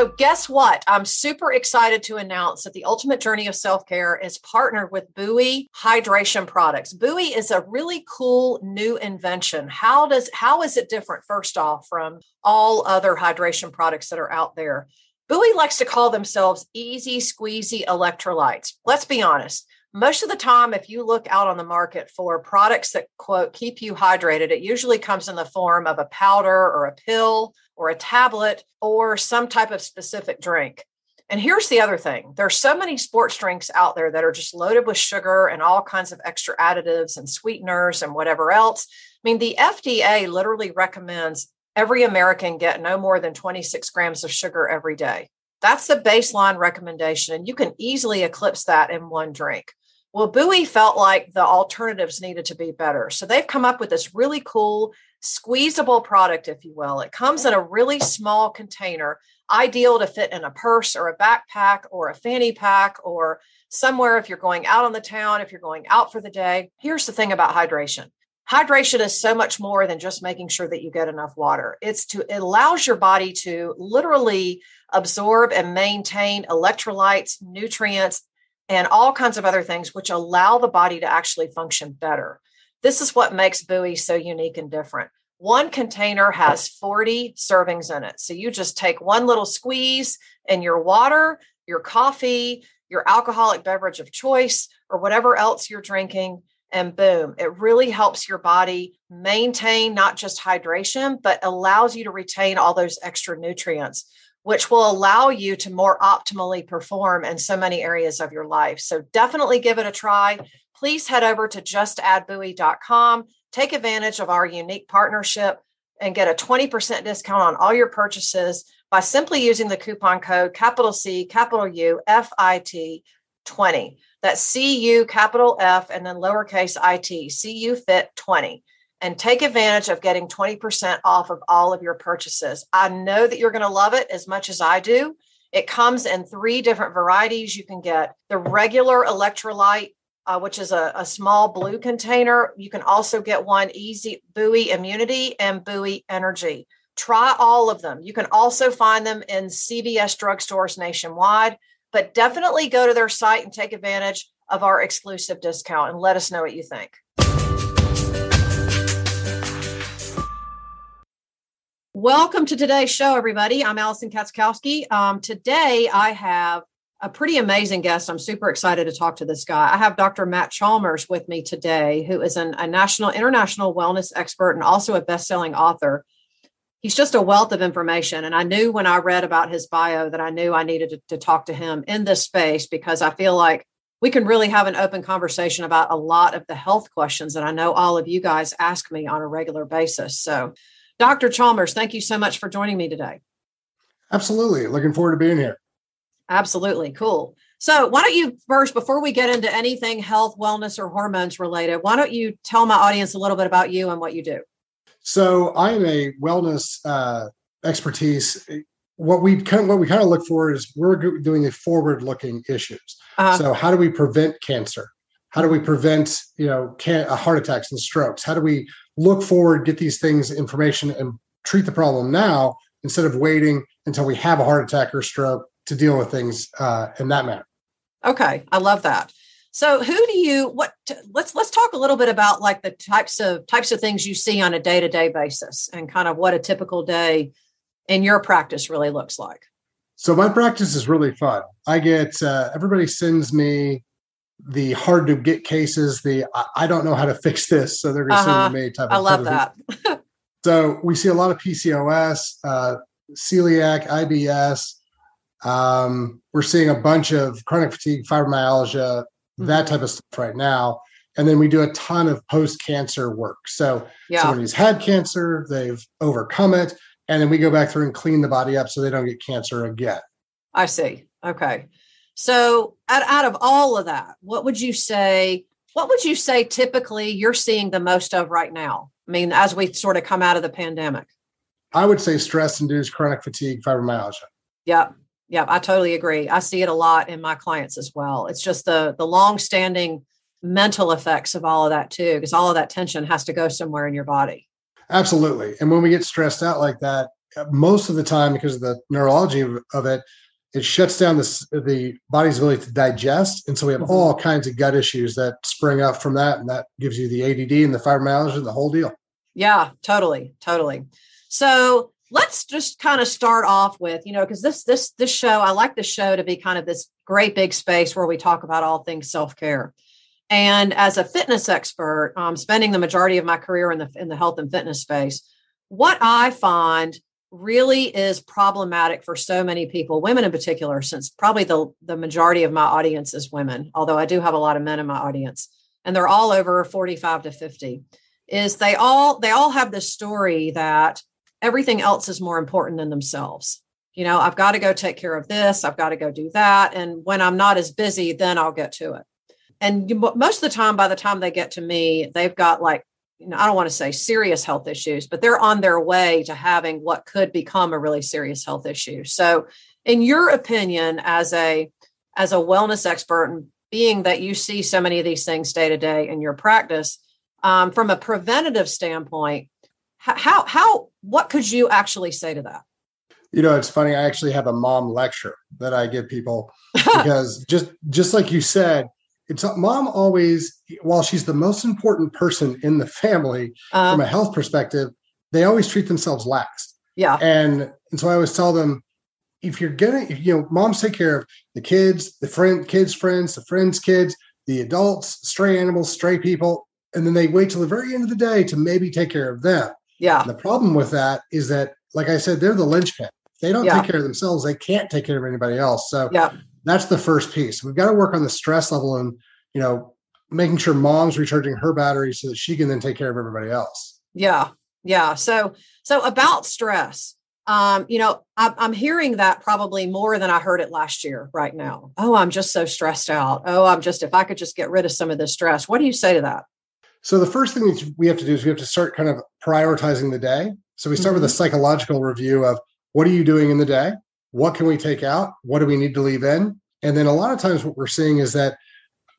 So, guess what? I'm super excited to announce that the Ultimate Journey of Self Care is partnered with Buoy Hydration Products. Buoy is a really cool new invention. How does how is it different? First off, from all other hydration products that are out there, Buoy likes to call themselves easy squeezy electrolytes. Let's be honest. Most of the time, if you look out on the market for products that quote keep you hydrated, it usually comes in the form of a powder or a pill or a tablet or some type of specific drink. And here's the other thing there's so many sports drinks out there that are just loaded with sugar and all kinds of extra additives and sweeteners and whatever else. I mean, the FDA literally recommends every American get no more than 26 grams of sugar every day. That's the baseline recommendation. And you can easily eclipse that in one drink. Well, Buoy felt like the alternatives needed to be better. So they've come up with this really cool squeezable product, if you will. It comes in a really small container, ideal to fit in a purse or a backpack or a fanny pack or somewhere if you're going out on the town, if you're going out for the day. Here's the thing about hydration. Hydration is so much more than just making sure that you get enough water. It's to it allows your body to literally absorb and maintain electrolytes, nutrients, and all kinds of other things, which allow the body to actually function better. This is what makes Buoy so unique and different. One container has 40 servings in it. So you just take one little squeeze and your water, your coffee, your alcoholic beverage of choice, or whatever else you're drinking, and boom, it really helps your body maintain not just hydration, but allows you to retain all those extra nutrients which will allow you to more optimally perform in so many areas of your life. So definitely give it a try. Please head over to justaddbuoy.com, take advantage of our unique partnership, and get a 20% discount on all your purchases by simply using the coupon code capital C, capital U, F I T 20. That's C U, capital F, and then lowercase i t, C U fit 20 and take advantage of getting 20% off of all of your purchases. I know that you're going to love it as much as I do. It comes in three different varieties. You can get the regular electrolyte, uh, which is a, a, small blue container. You can also get one easy buoy immunity and buoy energy. Try all of them. You can also find them in CVS drugstores nationwide, but definitely go to their site and take advantage of our exclusive discount and let us know what you think. Welcome to today's show, everybody. I'm Alison Katschkowsky. Um, today, I have a pretty amazing guest. I'm super excited to talk to this guy. I have Dr. Matt Chalmers with me today, who is an, a national, international wellness expert and also a best-selling author. He's just a wealth of information, and I knew when I read about his bio that I knew I needed to, to talk to him in this space because I feel like we can really have an open conversation about a lot of the health questions that I know all of you guys ask me on a regular basis. So Dr. Chalmers, thank you so much for joining me today. Absolutely. Looking forward to being here. Absolutely. Cool. So, why don't you first, before we get into anything health, wellness, or hormones related, why don't you tell my audience a little bit about you and what you do? So, I am a wellness uh, expertise. What we kind of, what we kind of look for is we're doing the forward-looking issues. Uh-huh. So, how do we prevent cancer? How do we prevent you know can, uh, heart attacks and strokes? How do we look forward, get these things, information, and treat the problem now instead of waiting until we have a heart attack or stroke to deal with things uh, in that manner. Okay, I love that. So, who do you what? Let's let's talk a little bit about like the types of types of things you see on a day to day basis, and kind of what a typical day in your practice really looks like. So, my practice is really fun. I get uh, everybody sends me the hard to get cases, the I, don't know how to fix this, so they're going to uh-huh. send me type. Of I love that. so we see a lot of PCOS, uh, celiac, IBS. Um, we're seeing a bunch of chronic fatigue, fibromyalgia, mm-hmm. that type of stuff right now. And then we do a ton of post cancer work. So yeah. somebody's had cancer, they've overcome it, and then we go back through and clean the body up so they don't get cancer again. I see. Okay. So, out, out of all of that, what would you say? What would you say typically you're seeing the most of right now? I mean, as we sort of come out of the pandemic. I would say stress induced chronic fatigue, fibromyalgia. Yep. Yep. I totally agree. I see it a lot in my clients as well. It's just the the long standing mental effects of all of that too, because all of that tension has to go somewhere in your body. Absolutely. And when we get stressed out like that, uh, most of the time, because of the neurology of, of it, it shuts down the, the body's ability to digest. And so we have mm-hmm. all kinds of gut issues that spring up from that. And that gives you the ADD and the fibromyalgia and the whole deal. Yeah, totally. Totally. So let's just kind of start off with, you know, because this, this, this show, I like the show to be kind of this great big space where we talk about all things self-care. And as a fitness expert, um, spending the majority of my career in the in the health and fitness space, what I find really is problematic for so many people, women in particular, since probably the, the majority of my audience is women, although I do have a lot of men in my audience, and they're all over 45 to 50, is they all they all have this story that everything else is more important than themselves. You know, I've got to go take care of this, I've got to go do that. And when I'm not as busy, then I'll get to it. And most of the time, by the time they get to me, they've got like you know, I don't want to say serious health issues, but they're on their way to having what could become a really serious health issue. So, in your opinion, as a as a wellness expert, and being that you see so many of these things day to day in your practice, um, from a preventative standpoint, how how what could you actually say to that? You know, it's funny. I actually have a mom lecture that I give people because just just like you said, it's mom always while she's the most important person in the family uh, from a health perspective they always treat themselves last yeah. And and so i always tell them if you're gonna if, you know moms take care of the kids the friend kids friends the friends kids the adults stray animals stray people and then they wait till the very end of the day to maybe take care of them. Yeah. And the problem with that is that like i said they're the linchpin. They don't yeah. take care of themselves. They can't take care of anybody else. So yeah that's the first piece. We've got to work on the stress level and, you know, making sure mom's recharging her battery so that she can then take care of everybody else. Yeah. Yeah. So, so about stress, um, you know, I, I'm hearing that probably more than I heard it last year right now. Oh, I'm just so stressed out. Oh, I'm just, if I could just get rid of some of this stress. What do you say to that? So the first thing we have to do is we have to start kind of prioritizing the day. So we start mm-hmm. with a psychological review of what are you doing in the day? What can we take out? What do we need to leave in? And then a lot of times what we're seeing is that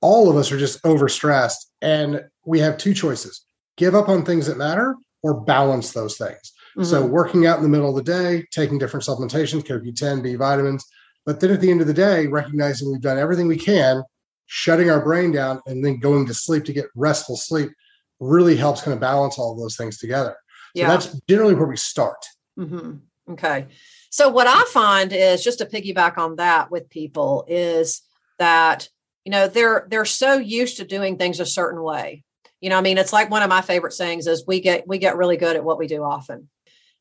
all of us are just overstressed and we have two choices give up on things that matter or balance those things. Mm-hmm. So working out in the middle of the day, taking different supplementations, CoQ10, B vitamins, but then at the end of the day, recognizing we've done everything we can, shutting our brain down and then going to sleep to get restful sleep really helps kind of balance all of those things together. So yeah. that's generally where we start. Mm-hmm. Okay. So what I find is just to piggyback on that with people is that you know they're they're so used to doing things a certain way. You know, I mean, it's like one of my favorite sayings is we get we get really good at what we do often.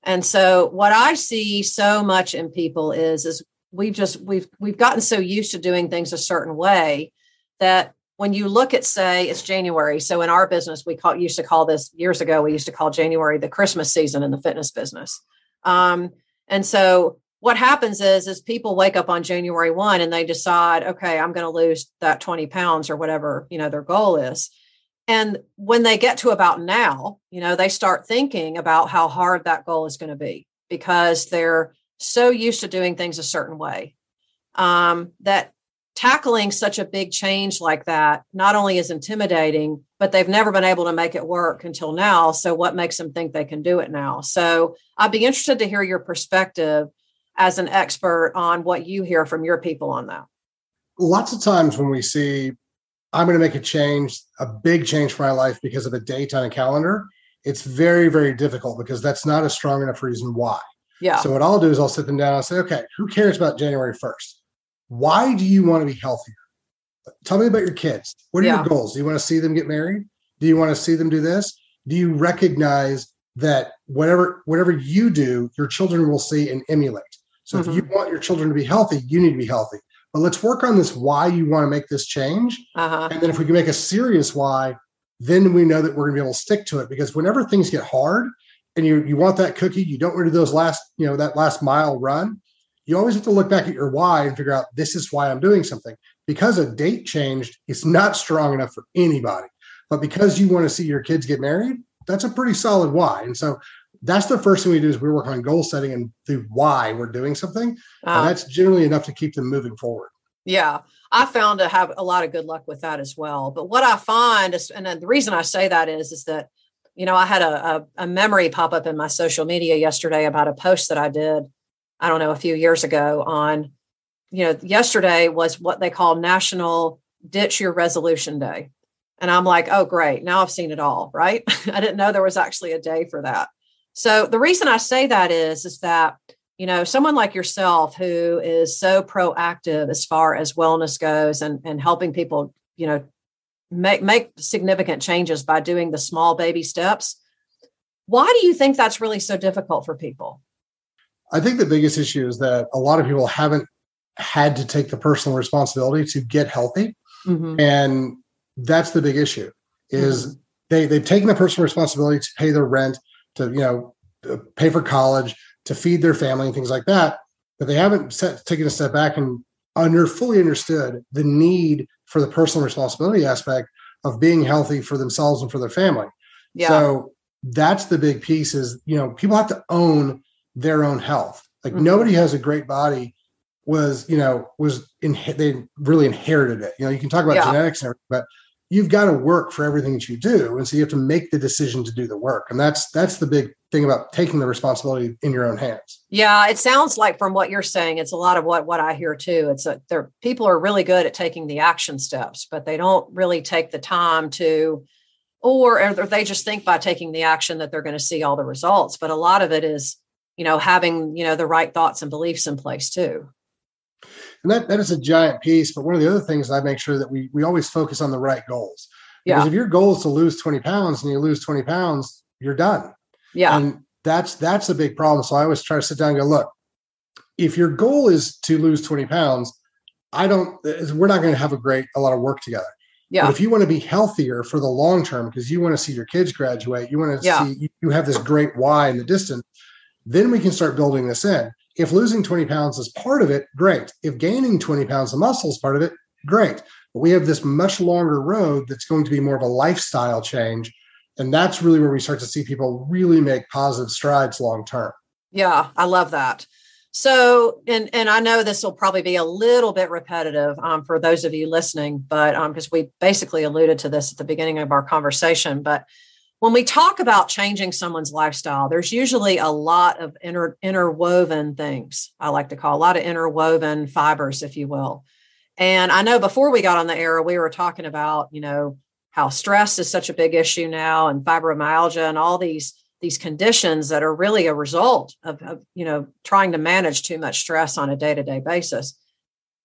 And so what I see so much in people is is we've just we've we've gotten so used to doing things a certain way that when you look at say it's January, so in our business we call used to call this years ago we used to call January the Christmas season in the fitness business. Um, and so what happens is is people wake up on January 1 and they decide, okay, I'm going to lose that 20 pounds or whatever, you know, their goal is. And when they get to about now, you know, they start thinking about how hard that goal is going to be because they're so used to doing things a certain way um, that tackling such a big change like that not only is intimidating, but they've never been able to make it work until now. So, what makes them think they can do it now? So, I'd be interested to hear your perspective as an expert on what you hear from your people on that. Lots of times when we see, I'm going to make a change, a big change for my life because of a date on a calendar, it's very, very difficult because that's not a strong enough reason why. Yeah. So, what I'll do is I'll sit them down and say, okay, who cares about January 1st? Why do you want to be healthier? Tell me about your kids. What are yeah. your goals? Do you want to see them get married? Do you want to see them do this? Do you recognize that whatever whatever you do, your children will see and emulate? So mm-hmm. if you want your children to be healthy, you need to be healthy. But let's work on this why you want to make this change. Uh-huh. And then if we can make a serious why, then we know that we're going to be able to stick to it. Because whenever things get hard and you you want that cookie, you don't want to do those last, you know, that last mile run you always have to look back at your why and figure out this is why I'm doing something. Because a date changed it's not strong enough for anybody. But because you want to see your kids get married, that's a pretty solid why. And so that's the first thing we do is we work on goal setting and the why we're doing something. And that's generally enough to keep them moving forward. Yeah. I found to have a lot of good luck with that as well. But what I find is, and the reason I say that is, is that you know, I had a, a, a memory pop up in my social media yesterday about a post that I did, I don't know, a few years ago on, you know, yesterday was what they call National Ditch Your Resolution Day. And I'm like, oh, great. Now I've seen it all, right? I didn't know there was actually a day for that. So the reason I say that is, is that, you know, someone like yourself who is so proactive as far as wellness goes and, and helping people, you know, make make significant changes by doing the small baby steps. Why do you think that's really so difficult for people? I think the biggest issue is that a lot of people haven't had to take the personal responsibility to get healthy. Mm-hmm. And that's the big issue is mm-hmm. they they've taken the personal responsibility to pay their rent, to you know, pay for college, to feed their family and things like that, but they haven't set, taken a step back and under fully understood the need for the personal responsibility aspect of being healthy for themselves and for their family. Yeah. So that's the big piece is, you know, people have to own their own health. Like mm-hmm. nobody has a great body was, you know, was in they really inherited it. You know, you can talk about yeah. genetics and everything, but you've got to work for everything that you do. And so you have to make the decision to do the work. And that's that's the big thing about taking the responsibility in your own hands. Yeah, it sounds like from what you're saying, it's a lot of what what I hear too. It's that there people are really good at taking the action steps, but they don't really take the time to or, or they just think by taking the action that they're going to see all the results. But a lot of it is, you know, having, you know, the right thoughts and beliefs in place too. And that, that is a giant piece. But one of the other things I make sure that we we always focus on the right goals. Because yeah. if your goal is to lose 20 pounds and you lose 20 pounds, you're done yeah. And that's that's a big problem. So I always try to sit down and go, look, if your goal is to lose 20 pounds, I don't eh, we're not going to have a great a lot of work together. Yeah. But if you want to be healthier for the long term because you want to see your kids graduate, you want to yeah. see you have this great why in the distance, then we can start building this in. If losing 20 pounds is part of it, great. If gaining 20 pounds of muscle is part of it, great. But we have this much longer road that's going to be more of a lifestyle change and that's really where we start to see people really make positive strides long term yeah i love that so and and i know this will probably be a little bit repetitive um, for those of you listening but because um, we basically alluded to this at the beginning of our conversation but when we talk about changing someone's lifestyle there's usually a lot of inter, interwoven things i like to call a lot of interwoven fibers if you will. And i know before we got on the air we were talking about you know how stress is such a big issue now and fibromyalgia and all these these conditions that are really a result of, of you know trying to manage too much stress on a day-to-day basis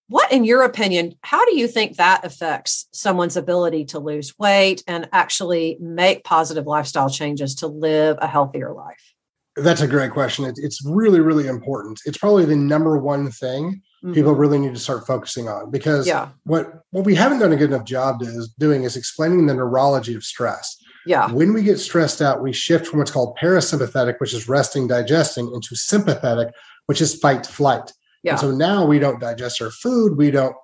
what in your opinion how do you think that affects someone's ability to lose weight and actually make positive lifestyle changes to live a healthier life that's a great question it's really really important it's probably the number one thing mm-hmm. people really need to start focusing on because yeah. what what we haven't done a good enough job is doing is explaining the neurology of stress. Yeah. When we get stressed out, we shift from what's called parasympathetic, which is resting, digesting, into sympathetic, which is fight flight. Yeah. And so now we don't digest our food, we don't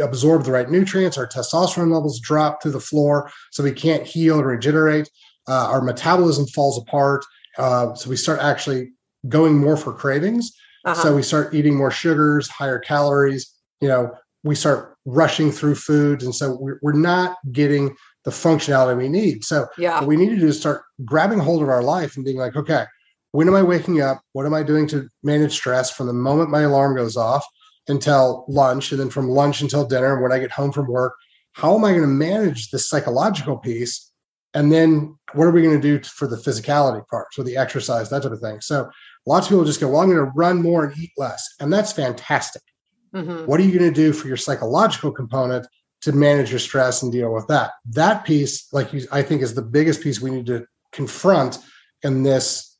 absorb the right nutrients, our testosterone levels drop through the floor, so we can't heal and regenerate. Uh, our metabolism falls apart. Uh, so we start actually going more for cravings. Uh-huh. So we start eating more sugars, higher calories. You know, we start rushing through foods, and so we're, we're not getting the functionality we need. So yeah. what we need to do is start grabbing hold of our life and being like, okay, when am I waking up? What am I doing to manage stress from the moment my alarm goes off until lunch, and then from lunch until dinner, when I get home from work? How am I going to manage the psychological piece? And then what are we going to do for the physicality part? So the exercise, that type of thing. So Lots of people just go, well, I'm going to run more and eat less. And that's fantastic. Mm-hmm. What are you going to do for your psychological component to manage your stress and deal with that? That piece, like you, I think, is the biggest piece we need to confront in this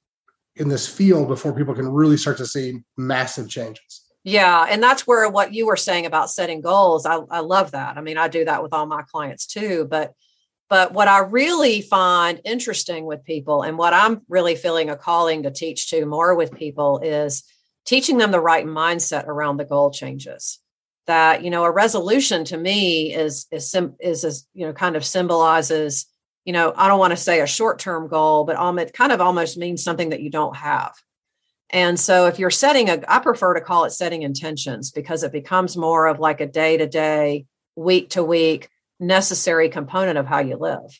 in this field before people can really start to see massive changes. Yeah, and that's where what you were saying about setting goals. I, I love that. I mean, I do that with all my clients too. But but what I really find interesting with people and what I'm really feeling a calling to teach to more with people is teaching them the right mindset around the goal changes. That, you know, a resolution to me is is is, is you know kind of symbolizes, you know, I don't want to say a short-term goal, but it kind of almost means something that you don't have. And so if you're setting a I prefer to call it setting intentions because it becomes more of like a day to day, week to week necessary component of how you live.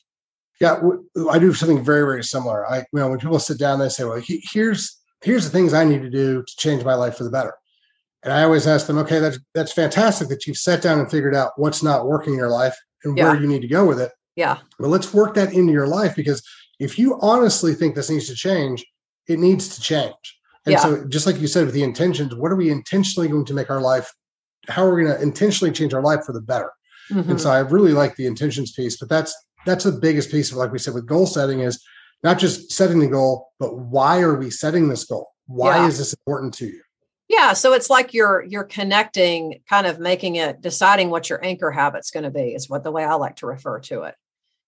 Yeah, I do something very, very similar. I, you know, when people sit down, they say, "Well, here's here's the things I need to do to change my life for the better." And I always ask them, "Okay, that's that's fantastic that you've sat down and figured out what's not working in your life and yeah. where you need to go with it." Yeah. But let's work that into your life because if you honestly think this needs to change, it needs to change. And yeah. so, just like you said, with the intentions, what are we intentionally going to make our life? How are we going to intentionally change our life for the better? Mm-hmm. And so, I really like the intentions piece, but that's that's the biggest piece of, like we said, with goal setting is not just setting the goal, but why are we setting this goal? Why yeah. is this important to you? Yeah, so it's like you're you're connecting, kind of making it, deciding what your anchor habit's going to be is what the way I like to refer to it.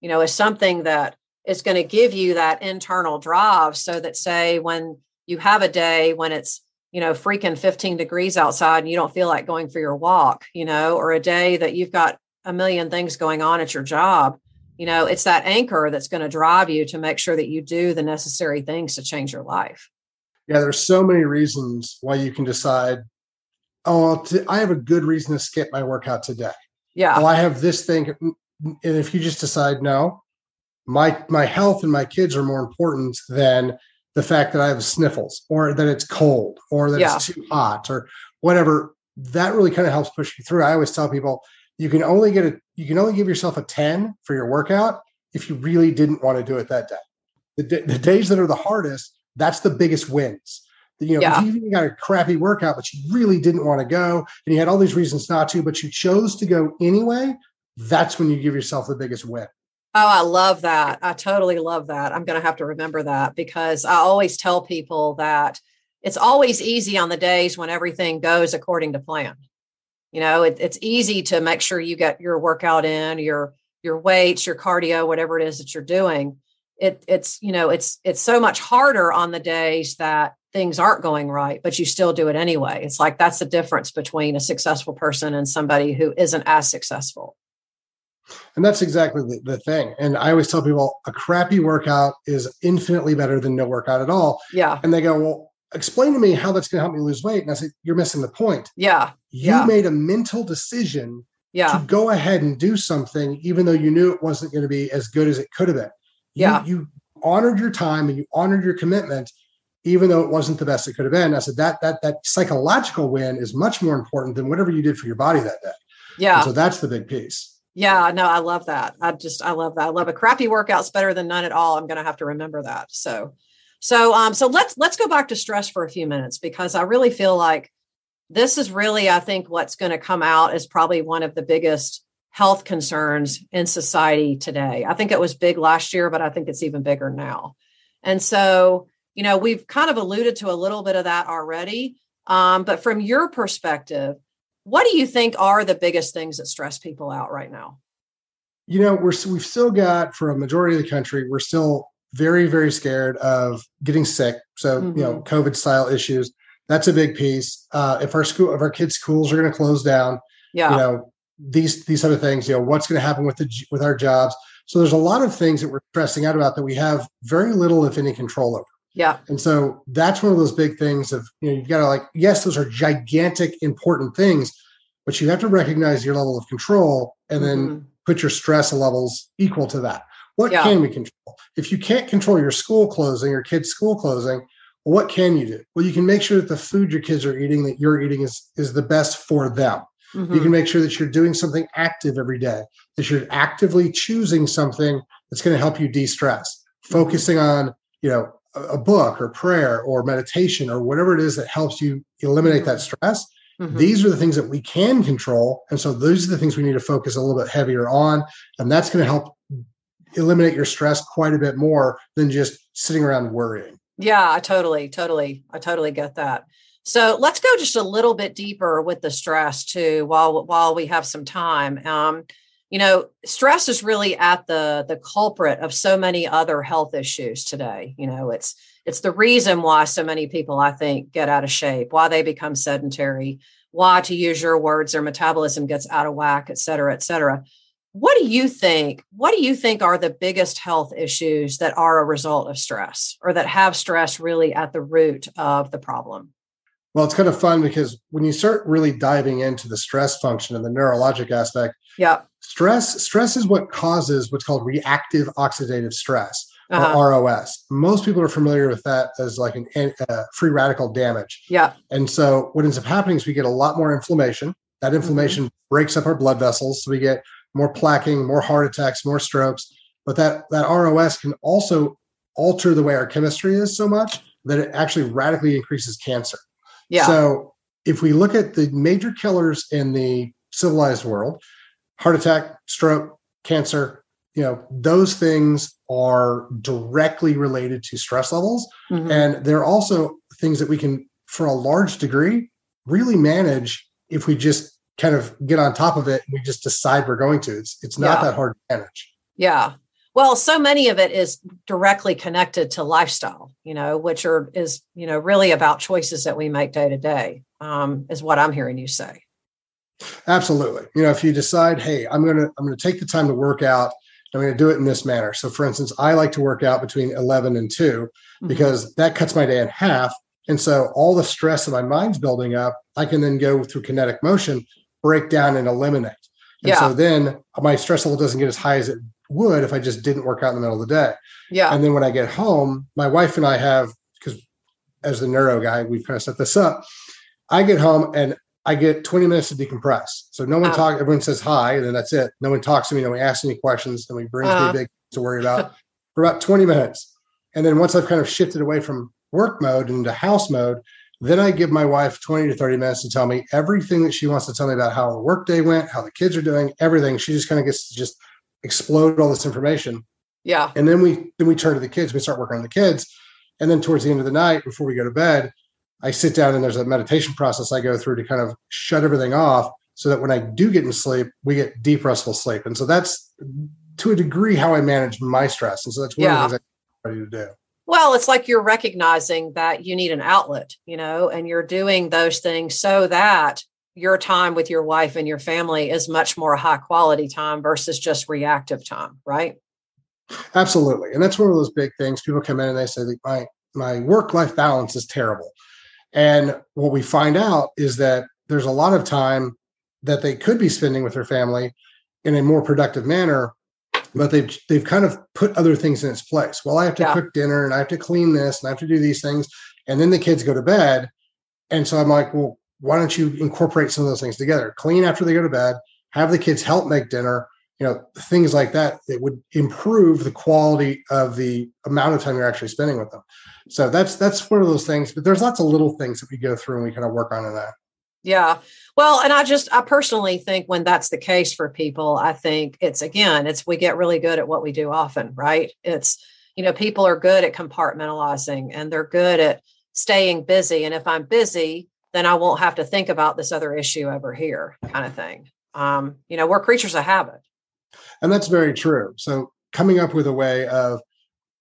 You know, is something that is going to give you that internal drive, so that say when you have a day when it's you know freaking 15 degrees outside and you don't feel like going for your walk, you know, or a day that you've got a million things going on at your job, you know it's that anchor that's going to drive you to make sure that you do the necessary things to change your life. Yeah there's so many reasons why you can decide oh I have a good reason to skip my workout today. Yeah. Oh i have this thing and if you just decide no my my health and my kids are more important than the fact that i have sniffles or that it's cold or that yeah. it's too hot or whatever that really kind of helps push you through i always tell people you can only get a you can only give yourself a 10 for your workout if you really didn't want to do it that day the, the days that are the hardest that's the biggest wins you know yeah. if you got a crappy workout but you really didn't want to go and you had all these reasons not to but you chose to go anyway that's when you give yourself the biggest win Oh, I love that. I totally love that. I'm going to have to remember that because I always tell people that it's always easy on the days when everything goes according to plan. You know it, it's easy to make sure you get your workout in your your weights your cardio whatever it is that you're doing. It it's you know it's it's so much harder on the days that things aren't going right but you still do it anyway. It's like that's the difference between a successful person and somebody who isn't as successful and that's exactly the, the thing and i always tell people a crappy workout is infinitely better than no workout at all yeah and they go well explain to me how that's going to help me lose weight. And I said, you're missing the point. Yeah. You yeah. made a mental decision yeah. to go ahead and do something, even though you knew it wasn't going to be as good as it could have been. You, yeah. You honored your time and you honored your commitment, even though it wasn't the best it could have been. I said that that that psychological win is much more important than whatever you did for your body that day. Yeah. And so that's the big piece. Yeah, no, I love that. I just I love that. I love a crappy workout's better than none at all. I'm gonna have to remember that. So so um, so let's let's go back to stress for a few minutes because I really feel like this is really, I think, what's going to come out is probably one of the biggest health concerns in society today. I think it was big last year, but I think it's even bigger now. And so, you know, we've kind of alluded to a little bit of that already. Um, but from your perspective, what do you think are the biggest things that stress people out right now? You know, we're we've still got for a majority of the country, we're still very very scared of getting sick so mm-hmm. you know mm-hmm. covid style issues that's a big piece uh, if our school if our kids schools are going to close down yeah you know these these other things you know what's going to happen with the with our jobs so there's a lot of things that we're stressing out about that we have very little if any control over yeah and so that's one of those big things of you know you've got to like yes those are gigantic important things but you have to recognize your level of control and then mm-hmm. put your stress levels equal to that what yeah. can we control? If you can't control your school closing or kids' school closing, well, what can you do? Well, you can make sure that the food your kids are eating, that you're eating, is is the best for them. Mm-hmm. You can make sure that you're doing something active every day, that you're actively choosing something that's going to help you de-stress, mm-hmm. focusing on, you know, a, book or prayer or meditation or whatever it is that helps you eliminate that mm-hmm. stress. Mm-hmm. These are the things that we can control. And so those are the things we need to focus a little bit heavier on. And that's going to help eliminate your stress quite a bit more than just sitting around worrying. Yeah, I totally, totally, I totally get that. So let's go just a little bit deeper with the stress too, while while we have some time. Um, you know, stress is really at the the culprit of so many other health issues today. You know, it's it's the reason why so many people, I think, get out of shape, why they become sedentary, why, to use your words, their metabolism gets out of whack, et cetera, et cetera. What do you think? What do you think are the biggest health issues that are a result of stress or that have stress really at the root of the problem? Well, it's kind of fun because when you start really diving into the stress function and the neurologic aspect, yeah, stress stress is what causes what's called reactive oxidative stress uh-huh. or ROS. Most people are familiar with that as like an uh, free radical damage. Yeah. And so what ends up happening is we get a lot more inflammation. That mm-hmm. inflammation mm-hmm. breaks up our blood vessels, so we get more plaquing, more heart attacks, more strokes. But that that ROS can also alter the way our chemistry is so much that it actually radically increases cancer. Yeah. So if we look at the major killers in the civilized world, heart attack, stroke, cancer, you know, those things are directly related to stress levels. Mm-hmm. And they're also things that we can, for a large degree, really manage if we just kind of get on top of it and we just decide we're going to. It's it's not yeah. that hard to manage. Yeah. Well, so many of it is directly connected to lifestyle, you know, which are is, you know, really about choices that we make day to day, um, is what I'm hearing you say. Absolutely. You know, if you decide, hey, I'm gonna I'm gonna take the time to work out, I'm gonna do it in this manner. So for instance, I like to work out between 11 and 2 mm-hmm. because that cuts my day in half. And so all the stress that my mind's building up, I can then go through kinetic motion, break down and eliminate. And yeah. so then my stress level doesn't get as high as it would if I just didn't work out in the middle of the day. Yeah. And then when I get home, my wife and I have, because as the neuro guy, we've kind of set this up. I get home and I get 20 minutes to decompress. So no one uh, talks, everyone says hi, and then that's it. No one talks to me, no one asks any questions, no one brings uh, me big to worry about for about 20 minutes. And then once I've kind of shifted away from work mode into house mode, then I give my wife 20 to 30 minutes to tell me everything that she wants to tell me about how the workday went, how the kids are doing, everything. She just kind of gets to just explode all this information. Yeah. And then we then we turn to the kids. We start working on the kids. And then towards the end of the night, before we go to bed, I sit down and there's a meditation process I go through to kind of shut everything off so that when I do get in sleep, we get deep restful sleep. And so that's to a degree how I manage my stress. And so that's one yeah. of the things I'm ready to do. Well, it's like you're recognizing that you need an outlet, you know, and you're doing those things so that your time with your wife and your family is much more high quality time versus just reactive time, right? Absolutely. And that's one of those big things. People come in and they say, my, my work life balance is terrible. And what we find out is that there's a lot of time that they could be spending with their family in a more productive manner, but they've they've kind of put other things in its place. Well, I have to yeah. cook dinner and I have to clean this and I have to do these things. And then the kids go to bed. And so I'm like, well, why don't you incorporate some of those things together? Clean after they go to bed, have the kids help make dinner, you know, things like that that would improve the quality of the amount of time you're actually spending with them. So that's that's one of those things. But there's lots of little things that we go through and we kind of work on in that. Yeah. Well, and I just I personally think when that's the case for people, I think it's again, it's we get really good at what we do often, right? It's you know, people are good at compartmentalizing and they're good at staying busy. And if I'm busy, then I won't have to think about this other issue over here, kind of thing. Um, you know, we're creatures of habit. And that's very true. So coming up with a way of,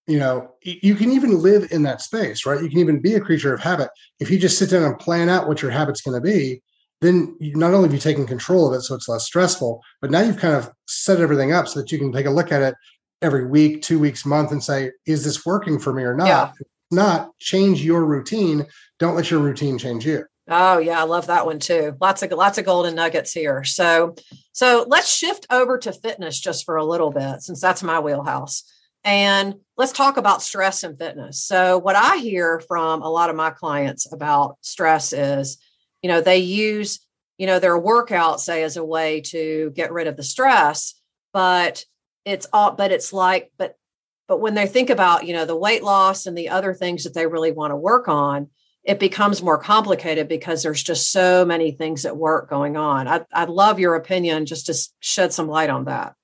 you know, you can even live in that space, right? You can even be a creature of habit. If you just sit down and plan out what your habit's going to be, then you, not only have you taken control of it so it's less stressful, but now you've kind of set everything up so that you can take a look at it every week, two weeks, month, and say, is this working for me or not? Yeah. If not, change your routine. Don't let your routine change you. Oh yeah, I love that one too. Lots of lots of golden nuggets here. So so let's shift over to fitness just for a little bit since that's my wheelhouse. And let's talk about stress and fitness. So what I hear from a lot of my clients about stress is, you know, they use, you know, their workout say as a way to get rid of the stress, but it's all but it's like but but when they think about, you know, the weight loss and the other things that they really want to work on, it becomes more complicated because there's just so many things at work going on. I'd, I'd love your opinion just to shed some light on that.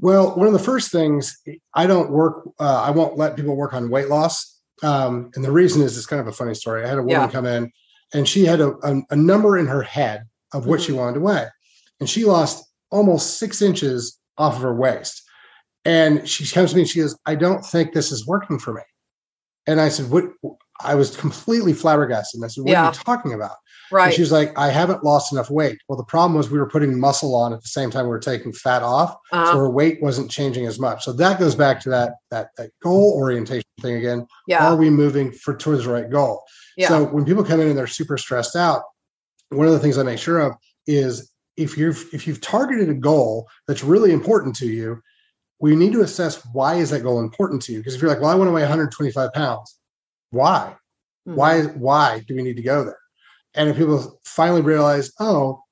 Well, one of the first things I don't work, uh, I won't let people work on weight loss. Um, and the reason is it's kind of a funny story. I had a woman yeah. come in and she had a, a, a, number in her head of what mm-hmm. she wanted to weigh. And she lost almost six inches off of her waist. And she comes to me and she goes, I don't think this is working for me. And I said, What I was completely flabbergasted. I said, What yeah. are you talking about? Right. And she was like, I haven't lost enough weight. Well, the problem was we were putting muscle on at the same time we were taking fat off. Uh-huh. So her weight wasn't changing as much. So that goes back to that that, that goal orientation thing again. Yeah. Are we moving for towards the right goal? Yeah. So when people come in and they're super stressed out, one of the things I make sure of is if you've if you've targeted a goal that's really important to you, we need to assess why is that goal important to you? Because if you're like, well, I want to weigh 125 pounds, why? Mm-hmm. Why why do we need to go there? And if people finally realize, oh,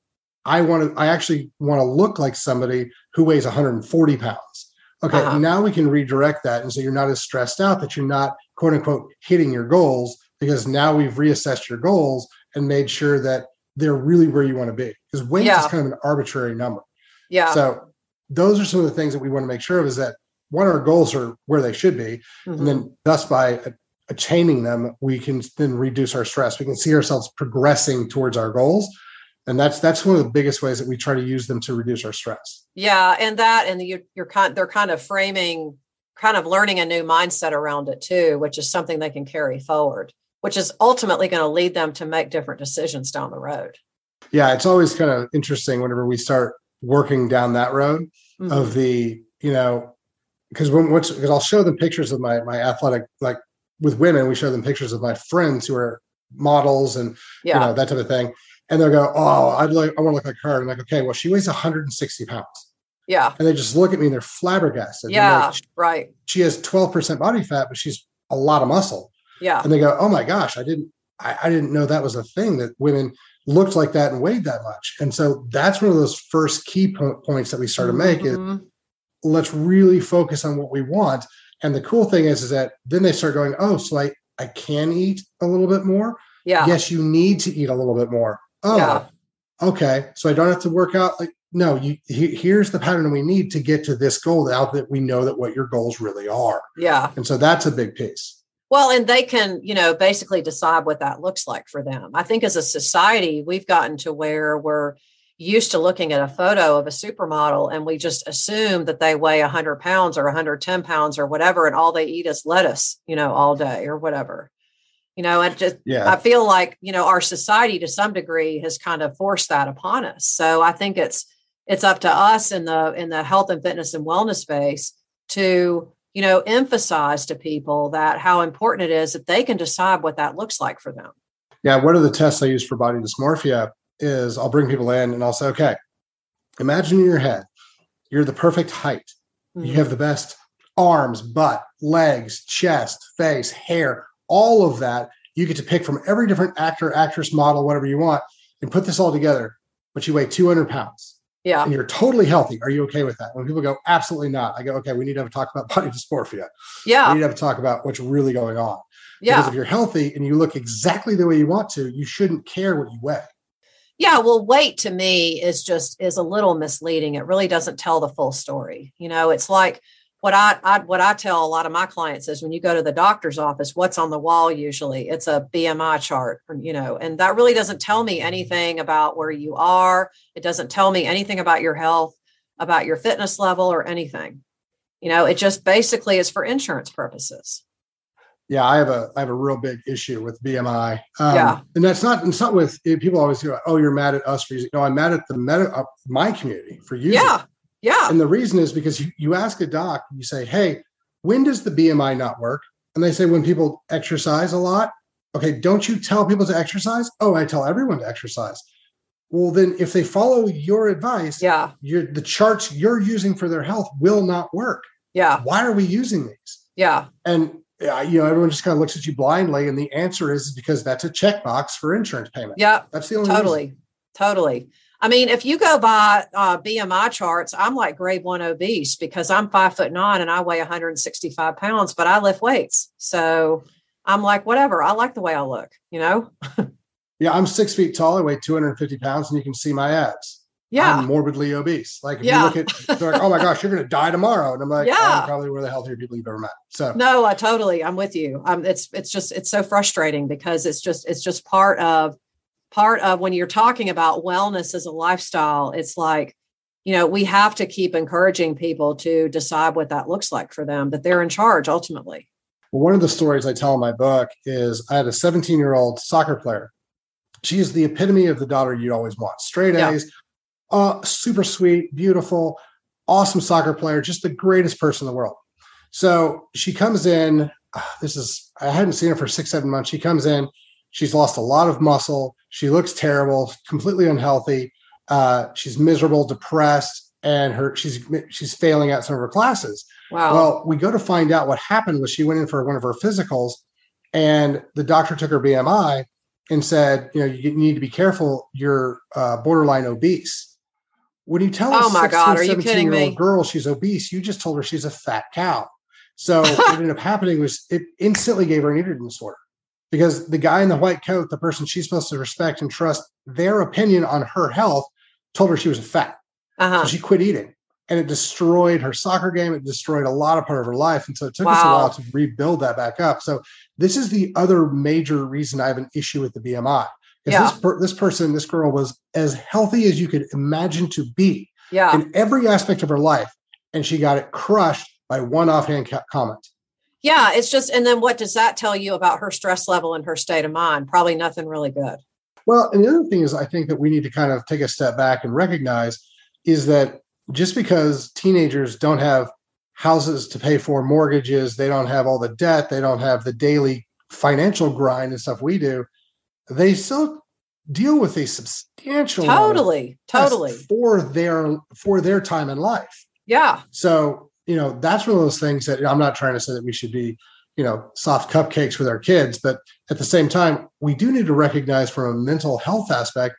I want to, I actually want to look like somebody who weighs 140 pounds. Okay, uh-huh. now we can redirect that, and so you're not as stressed out that you're not quote unquote hitting your goals because now we've reassessed your goals and made sure that they're really where you want to be. Because weight yeah. is kind of an arbitrary number. Yeah. So those are some of the things that we want to make sure of is that one, our goals are where they should be, mm-hmm. and then thus by chaining them, we can then reduce our stress. We can see ourselves progressing towards our goals. And that's that's one of the biggest ways that we try to use them to reduce our stress. Yeah, and that and you, you're kind they're kind of framing, kind of learning a new mindset around it too, which is something they can carry forward, which is ultimately going to lead them to make different decisions down the road. Yeah, it's always kind of interesting whenever we start working down that road mm-hmm. of the you know because when what's because I'll show them pictures of my my athletic like with women, we show them pictures of my friends who are models and yeah. you know that type of thing, and they'll go, "Oh, I'd like I want to look like her." And I'm like, "Okay, well, she weighs 160 pounds." Yeah, and they just look at me and they're flabbergasted. Yeah, like, right. She has 12 percent body fat, but she's a lot of muscle. Yeah, and they go, "Oh my gosh, I didn't I, I didn't know that was a thing that women." looked like that and weighed that much and so that's one of those first key po- points that we start to make mm-hmm. is let's really focus on what we want and the cool thing is, is that then they start going, oh, so I, I can eat a little bit more. Yeah. Yes, you need to eat a little bit more. Oh, yeah. okay. So I don't have to work out. Like, no, you he, here's the pattern we need to get to this goal now that we know that what your goals really are. Yeah. And so that's a big piece. Well, and they can, you know, basically decide what that looks like for them. I think as a society, we've gotten to where we're used to looking at a photo of a supermodel and we just assume that they weigh 100 pounds or 110 pounds or whatever and all they eat is lettuce you know all day or whatever. You know and just yeah. i feel like you know our society to some degree has kind of forced that upon us. So i think it's it's up to us in the in the health and fitness and wellness space to you know emphasize to people that how important it is that they can decide what that looks like for them. Yeah one of the tests i use for body dysmorphia is I'll bring people in and I'll say, okay, imagine in your head, you're the perfect height. Mm-hmm. You have the best arms, butt, legs, chest, face, hair, all of that. You get to pick from every different actor, actress, model, whatever you want, and put this all together. But you weigh 200 pounds. Yeah. And you're totally healthy. Are you okay with that? When people go, absolutely not, I go, okay, we need to have a talk about body dysmorphia. Yeah. We need to have a talk about what's really going on. Yeah. Because if you're healthy and you look exactly the way you want to, you shouldn't care what you weigh. Yeah, well, weight to me is just is a little misleading. It really doesn't tell the full story. You know, it's like what I, I what I tell a lot of my clients is when you go to the doctor's office, what's on the wall usually? It's a BMI chart, you know, and that really doesn't tell me anything about where you are. It doesn't tell me anything about your health, about your fitness level, or anything. You know, it just basically is for insurance purposes yeah, I have a I have a real big issue with BMI. Um, yeah, and that's not it's not with people always go, oh, you're mad at us for using. No, I'm mad at the meta uh, my community for using. Yeah, yeah. And the reason is because you, you ask a doc, you say, hey, when does the BMI not work? And they say when people exercise a lot. Okay, don't you tell people to exercise? Oh, I tell everyone to exercise. Well, then if they follow your advice, yeah, the charts you're using for their health will not work. Yeah. Why are we using these? Yeah. And you know, everyone just kind of looks at you blindly, and the answer is because that's a checkbox for insurance payment. Yeah, that's the only totally, reason. totally. I mean, if you go by uh, BMI charts, I'm like grade one obese because I'm five foot nine and I weigh 165 pounds, but I lift weights. So I'm like, whatever. I like the way I look, you know? yeah, I'm six feet tall. I weigh 250 pounds, and you can see my abs yeah. I'm morbidly obese. Like if yeah. you look at, they're like, oh my gosh, you're going to die tomorrow, and I'm like, yeah, I'm probably one of the healthier people you've ever met. So no, I totally, I'm with you. Um, it's it's just it's so frustrating because it's just it's just part of part of when you're talking about wellness as a lifestyle. It's like you know we have to keep encouraging people to decide what that looks like for them, but they're in charge ultimately. Well, one of the stories I tell in my book is I had a 17 year old soccer player She is the epitome of the daughter you'd always want. Straight A's, yeah. Uh, super sweet, beautiful, awesome soccer player, just the greatest person in the world. So she comes in. Uh, this is I hadn't seen her for six, seven months. She comes in. She's lost a lot of muscle. She looks terrible, completely unhealthy. Uh, she's miserable, depressed, and her she's she's failing at some of her classes. Wow. Well, we go to find out what happened was she went in for one of her physicals, and the doctor took her BMI and said, you know, you need to be careful. You're uh, borderline obese. When you tell oh a my 16, God, are you kidding me? girl she's obese, you just told her she's a fat cow. So what ended up happening was it instantly gave her an eating disorder because the guy in the white coat, the person she's supposed to respect and trust their opinion on her health, told her she was a fat. Uh-huh. So she quit eating and it destroyed her soccer game. It destroyed a lot of part of her life. And so it took wow. us a while to rebuild that back up. So this is the other major reason I have an issue with the BMI. Yeah. This, per, this person, this girl was as healthy as you could imagine to be yeah. in every aspect of her life. And she got it crushed by one offhand comment. Yeah, it's just, and then what does that tell you about her stress level and her state of mind? Probably nothing really good. Well, and the other thing is, I think that we need to kind of take a step back and recognize is that just because teenagers don't have houses to pay for, mortgages, they don't have all the debt, they don't have the daily financial grind and stuff we do, they still deal with a substantial totally totally. for their for their time in life. Yeah. So you know that's one of those things that i'm not trying to say that we should be you know soft cupcakes with our kids but at the same time we do need to recognize from a mental health aspect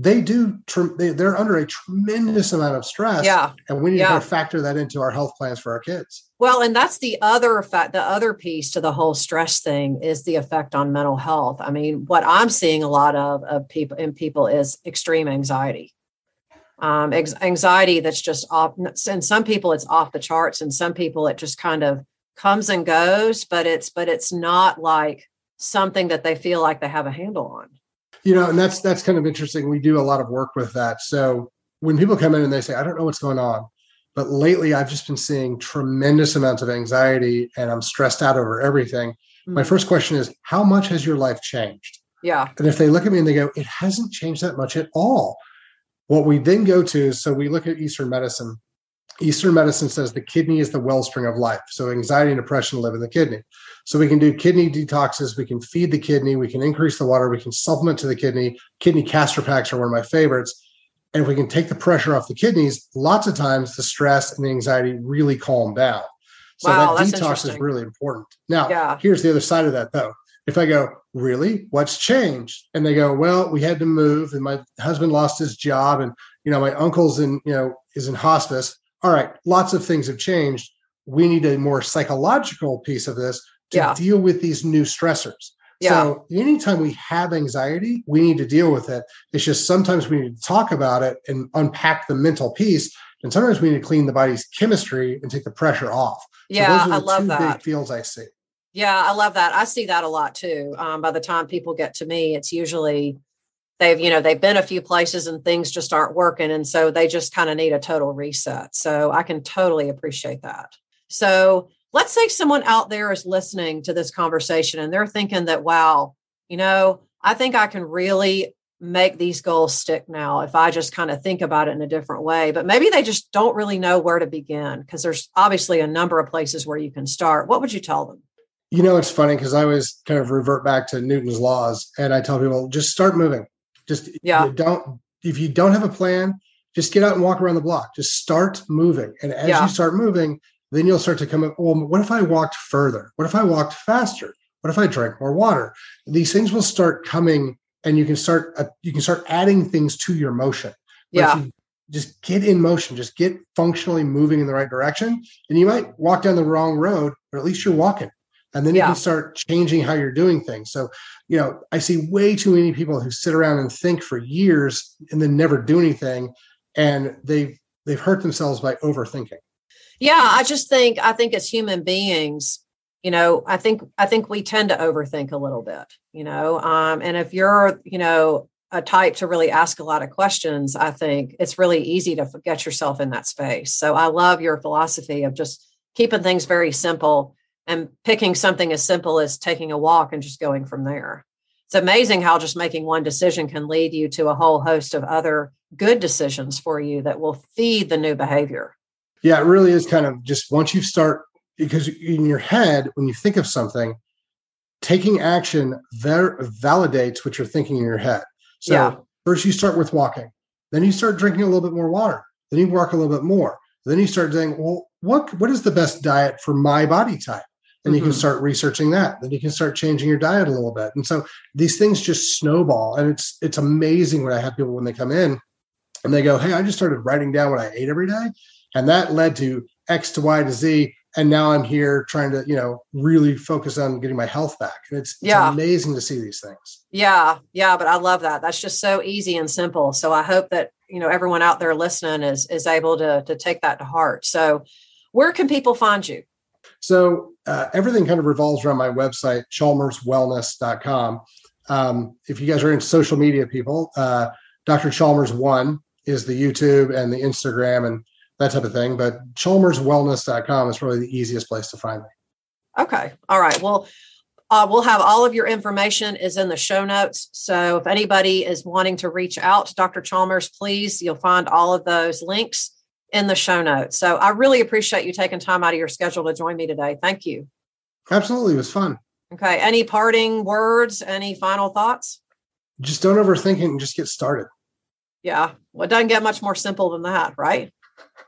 they do they, they're under a tremendous amount of stress. Yeah. And we need yeah. to factor that into our health plans for our kids. Well and that's the other fact the other piece to the whole stress thing is the effect on mental health. I mean what i'm seeing a lot of of people in people is extreme anxiety. Um anxiety that's just off and some people it's off the charts and some people it just kind of comes and goes but it's but it's not like something that they feel like they have a handle on you know and that's that's kind of interesting. We do a lot of work with that. So when people come in and they say i don't know what's going on but lately i've just been seeing tremendous amounts of anxiety and i'm stressed out over everything. Mm-hmm. my first question is how much has your life changed? Yeah. And if they look at me and they go it hasn't changed that much at all. What we then go to is so we look at eastern medicine. Eastern medicine says the kidney is the wellspring of life. So anxiety and depression live in the kidney. So we can do kidney detoxes. We can feed the kidney. We can increase the water. We can supplement to the kidney. Kidney castor packs are one of my favorites. And if we can take the pressure off the kidneys, lots of times the stress and the anxiety really calm down. So wow, that detox is really important. Now, yeah. here's the other side of that though. If I go, really, what's changed? And they go, well, we had to move, and my husband lost his job, and you know, my uncle's in, you know, is in hospice all right, lots of things have changed. We need a more psychological piece of this to yeah. deal with these new stressors. Yeah. So anytime we have anxiety, we need to deal with it. It's just sometimes we need to talk about it and unpack the mental piece. And sometimes we need to clean the body's chemistry and take the pressure off. Yeah, so I love that. Big fields I see. Yeah, I love that. I see that a lot too. Um, by the time people get to me, it's usually they've you know they've been a few places and things just aren't working and so they just kind of need a total reset so i can totally appreciate that so let's say someone out there is listening to this conversation and they're thinking that wow you know i think i can really make these goals stick now if i just kind of think about it in a different way but maybe they just don't really know where to begin because there's obviously a number of places where you can start what would you tell them you know it's funny because i always kind of revert back to newton's laws and i tell people just start moving just yeah. don't if you don't have a plan, just get out and walk around the block. Just start moving. And as yeah. you start moving, then you'll start to come up, well, what if I walked further? What if I walked faster? What if I drank more water? These things will start coming and you can start uh, you can start adding things to your motion. But yeah. just get in motion, just get functionally moving in the right direction. And you might walk down the wrong road, but at least you're walking and then yeah. you can start changing how you're doing things so you know i see way too many people who sit around and think for years and then never do anything and they've they've hurt themselves by overthinking yeah i just think i think as human beings you know i think i think we tend to overthink a little bit you know um and if you're you know a type to really ask a lot of questions i think it's really easy to get yourself in that space so i love your philosophy of just keeping things very simple and picking something as simple as taking a walk and just going from there. it's amazing how just making one decision can lead you to a whole host of other good decisions for you that will feed the new behavior. Yeah, it really is kind of just once you start, because in your head, when you think of something, taking action ver- validates what you're thinking in your head. So yeah. first you start with walking, then you start drinking a little bit more water, then you walk a little bit more, then you start saying, well, what what is the best diet for my body type? And mm-hmm. you can mm-hmm. start researching that. Then you can start changing your diet a little bit. And so these things just snowball. And it's it's amazing when I have people when they come in and they go, Hey, I just started writing down what I ate every day. And that led to X to Y to Z and now I'm here trying to, you know, really focus on getting my health back. And it's, it's amazing to see these things. Yeah, yeah, but I love that. That's just so easy and simple. So I hope that you know everyone out there listening is is able to to take that to heart. So, where can people find you? So uh, everything kind of revolves around my website, chalmerswellness.com. Um, if you guys are into social media people, uh, Dr. Chalmers one is the YouTube and the Instagram, and that type of thing. But chalmerswellness.com is probably the easiest place to find me. Okay. All right. Well, uh, we'll have all of your information is in the show notes. So if anybody is wanting to reach out to Dr. Chalmers, please, you'll find all of those links in the show notes. So I really appreciate you taking time out of your schedule to join me today. Thank you. Absolutely. It was fun. Okay. Any parting words? Any final thoughts? Just don't overthink it and just get started. Yeah. Well, it doesn't get much more simple than that, right?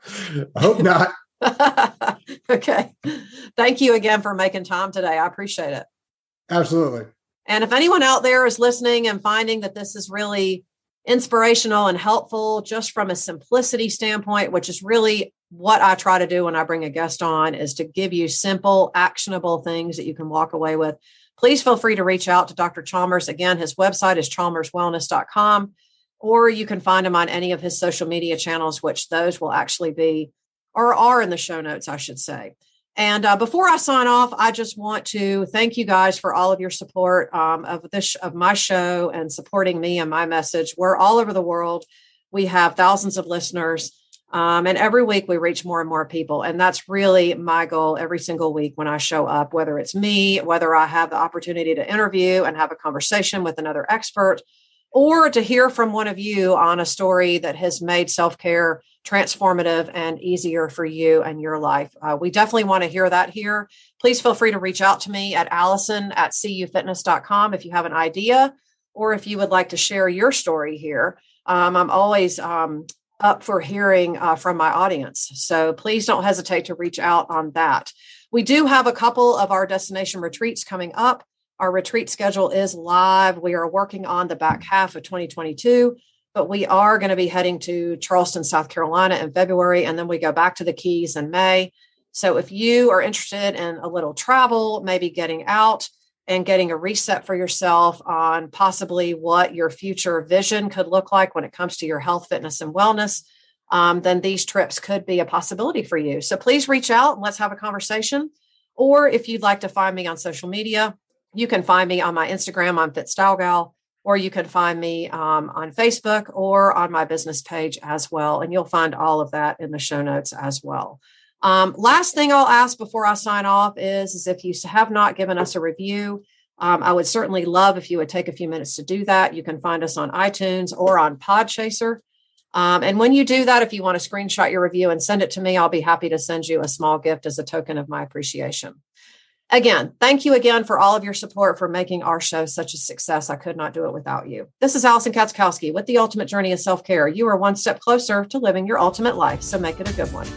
I hope not. okay. Thank you again for making time today. I appreciate it. Absolutely. And if anyone out there is listening and finding that this is really inspirational and helpful, just from a simplicity standpoint, which is really what I try to do when I bring a guest on, is to give you simple, actionable things that you can walk away with. Please feel free to reach out to Dr. Chalmers. Again, his website is chalmerswellness.com or you can find him on any of his social media channels, which those will actually be or are in the show notes, I should say. And uh, before I sign off, I just want to thank you guys for all of your support um, of this of my show and supporting me and my message. We're all over the world. We have thousands of listeners, um, and every week we reach more and more people. And that's really my goal every single week when I show up, whether it's me, whether I have the opportunity to interview and have a conversation with another expert, or to hear from one of you on a story that has made self care transformative and easier for you and your life. Uh, we definitely want to hear that here. Please feel free to reach out to me at Alison at cufitness.com if you have an idea or if you would like to share your story here. Um, I'm always um, up for hearing uh, from my audience. So please don't hesitate to reach out on that. We do have a couple of our destination retreats coming up. Our retreat schedule is live. We are working on the back half of 2022, but we are going to be heading to Charleston, South Carolina in February, and then we go back to the Keys in May. So if you are interested in a little travel, maybe getting out and getting a reset for yourself on possibly what your future vision could look like when it comes to your health, fitness, and wellness, um, then these trips could be a possibility for you. So please reach out and let's have a conversation. Or if you'd like to find me on social media, you can find me on my Instagram on Fit Style Gal, or you can find me um, on Facebook or on my business page as well. And you'll find all of that in the show notes as well. Um, last thing I'll ask before I sign off is, is if you have not given us a review, um, I would certainly love if you would take a few minutes to do that. You can find us on iTunes or on Podchaser. Um, and when you do that, if you want to screenshot your review and send it to me, I'll be happy to send you a small gift as a token of my appreciation. Again, thank you again for all of your support for making our show such a success. I could not do it without you. This is Alison Katschkowsky with the Ultimate Journey of Self Care. You are one step closer to living your ultimate life, so make it a good one.